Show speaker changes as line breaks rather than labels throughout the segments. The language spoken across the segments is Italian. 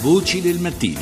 Voci del mattino.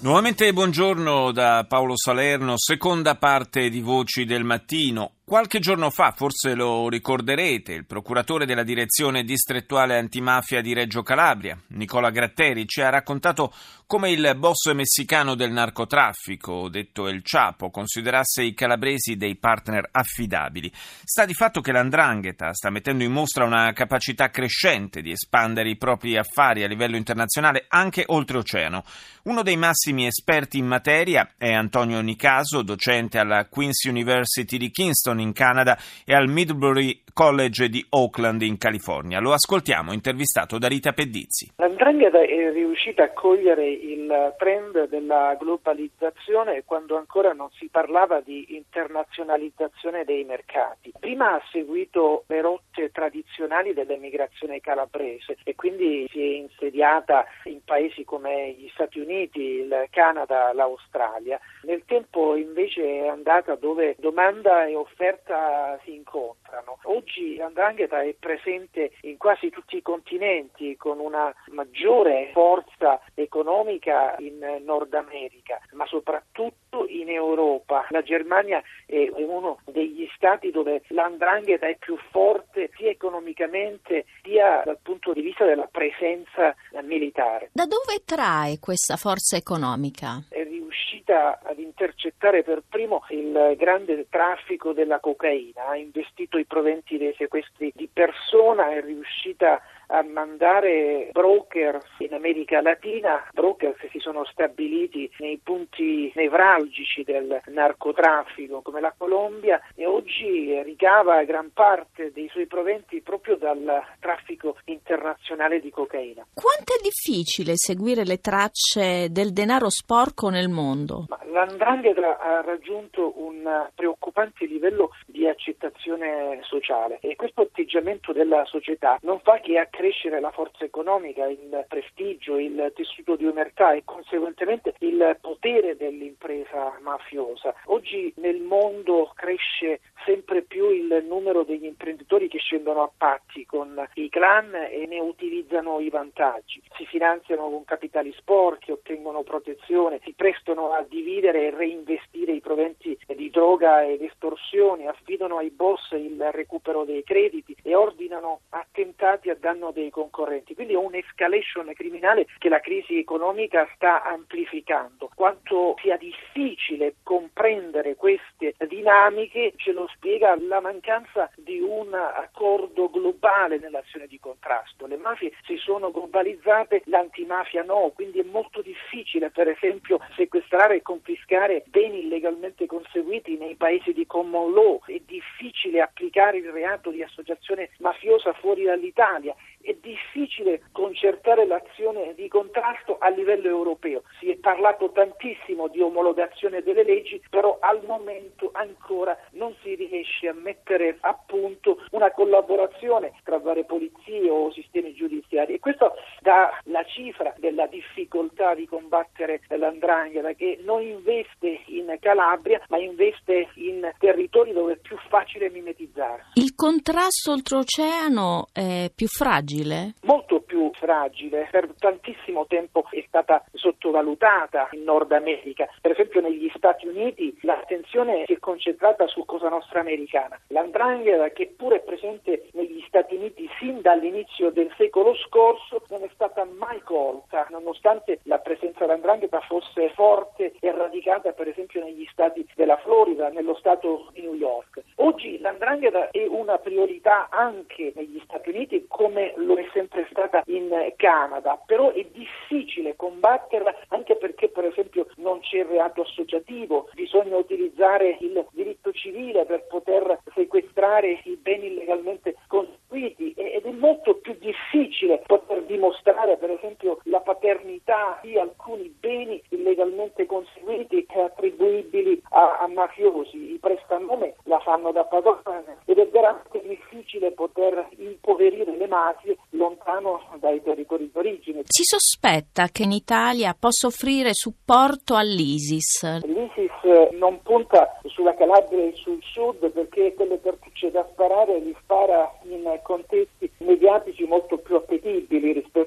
Nuovamente buongiorno da Paolo Salerno, seconda parte di Voci del Mattino. Qualche giorno fa, forse lo ricorderete, il procuratore della direzione distrettuale antimafia di Reggio Calabria, Nicola Gratteri, ci ha raccontato come il boss messicano del narcotraffico, detto El Chapo, considerasse i calabresi dei partner affidabili. Sta di fatto che l'andrangheta sta mettendo in mostra una capacità crescente di espandere i propri affari a livello internazionale anche oltreoceano. Uno dei massimi esperti in materia è Antonio Nicaso, docente alla Queen's University di Kingston in Canada e al Midbury College di Oakland in California. Lo ascoltiamo, intervistato da Rita Pedizzi.
L'andrangheta è riuscita a cogliere il trend della globalizzazione quando ancora non si parlava di internazionalizzazione dei mercati. Prima ha seguito le rotte tradizionali dell'emigrazione calabrese e quindi si è insediata in paesi come gli Stati Uniti, il Canada, l'Australia. Nel tempo invece è andata dove domanda e offerta si incontrano. Oggi l'andrangheta è presente in quasi tutti i continenti con una maggiore forza economica in Nord America, ma soprattutto in Europa. La Germania è uno degli stati dove l'andrangheta è più forte sia economicamente sia dal punto di vista della presenza militare.
Da dove trae questa forza economica?
È riuscita ad intercettare per primo il grande traffico della cocaina, ha investito i proventi dei sequestri di persona, è riuscita a mandare broker in America Latina, broker che si sono stabiliti nei punti nevralgici del narcotraffico come la Colombia e oggi ricava gran parte dei suoi proventi proprio dal traffico internazionale di cocaina.
Quanto è difficile seguire le tracce del denaro sporco nel mondo?
Ma L'andrangheta ha raggiunto un preoccupante livello accettazione sociale e questo atteggiamento della società non fa che accrescere la forza economica, il prestigio, il tessuto di omertà e conseguentemente il potere dell'impresa mafiosa. Oggi nel mondo cresce sempre più il numero degli imprenditori che scendono a patti con i clan e ne utilizzano i vantaggi. Si finanziano con capitali sporchi, ottengono protezione, si prestano a dividere e reinvestire i proventi di droga ed estorsioni, affidano ai boss il recupero dei crediti e ordinano attentati a danno dei concorrenti. Quindi è un'escalation criminale che la crisi economica sta amplificando. Quanto sia difficile comprendere queste dinamiche ce lo spiega la mancanza di un accordo globale nell'azione di contrasto. Le mafie si sono globalizzate, l'antimafia no, quindi è molto difficile per esempio sequestrare e confiscare beni illegalmente conseguiti nei paesi di common law, è difficile applicare il reato di associazione mafiosa fuori dall'Italia è difficile concertare l'azione di contrasto a livello europeo. Si è parlato tantissimo di omologazione delle leggi, però al momento ancora non si riesce a mettere a punto una collaborazione tra varie polizie o sistemi giudiziari e questo dà la cifra della difficoltà di combattere l'andrangheta che non investe in Calabria ma investe in territori dove facile mimetizzarsi.
Il contrasto oltreoceano è più fragile?
Molto più fragile. Per tantissimo tempo è stata sottovalutata in Nord America. Per esempio negli Stati Uniti l'attenzione si è concentrata su Cosa Nostra americana. L'andrangheta, che pure è presente negli Stati Uniti sin dall'inizio del secolo scorso, non è stata mai colta, nonostante la presenza dell'andrangheta fosse forte e radicata per esempio negli stati della Florida, nello stato di New York. Oggi l'andrangheta è una priorità anche negli Stati Uniti come lo è sempre stata in Canada, però è difficile combatterla anche perché per esempio non c'è il reato associativo, bisogna utilizzare il diritto civile per poter sequestrare i beni illegalmente costruiti ed è molto più difficile poter dimostrare per esempio la paternità di alcuni beni illegalmente conseguiti attribuibili a, a mafiosi. I prestanome la fanno da padrone ed è veramente difficile poter impoverire le mafie lontano dai territori d'origine.
Si sospetta che in Italia possa offrire supporto all'ISIS.
L'ISIS non punta sulla Calabria e sul sud perché quelle cartucce da sparare li spara in contesti più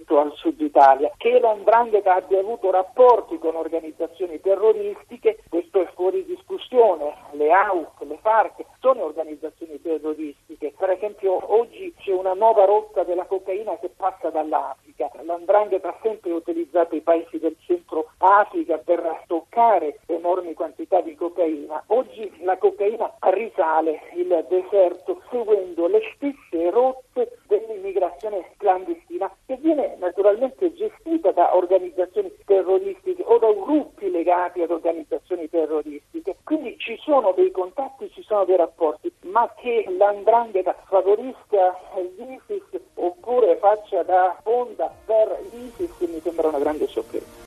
rispetto al sud Italia. Che l'Andrangheta abbia avuto rapporti con organizzazioni terroristiche, questo è fuori discussione. Le AUC, le FARC sono organizzazioni terroristiche. Per esempio oggi c'è una nuova rotta della cocaina che passa dall'Africa. L'Andrangheta ha sempre utilizzato i paesi del centro Africa per toccare enormi quantità di cocaina. Oggi la cocaina risale il deserto seguendo le stesse rotte dell'immigrazione clandestina che viene naturalmente gestita da organizzazioni terroristiche o da gruppi legati ad organizzazioni terroristiche. Quindi ci sono dei contatti, ci sono dei rapporti, ma che l'andrangheta favorisca l'ISIS oppure faccia da onda per l'ISIS mi sembra una grande sorpresa.